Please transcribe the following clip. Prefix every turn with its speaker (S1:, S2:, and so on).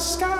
S1: sky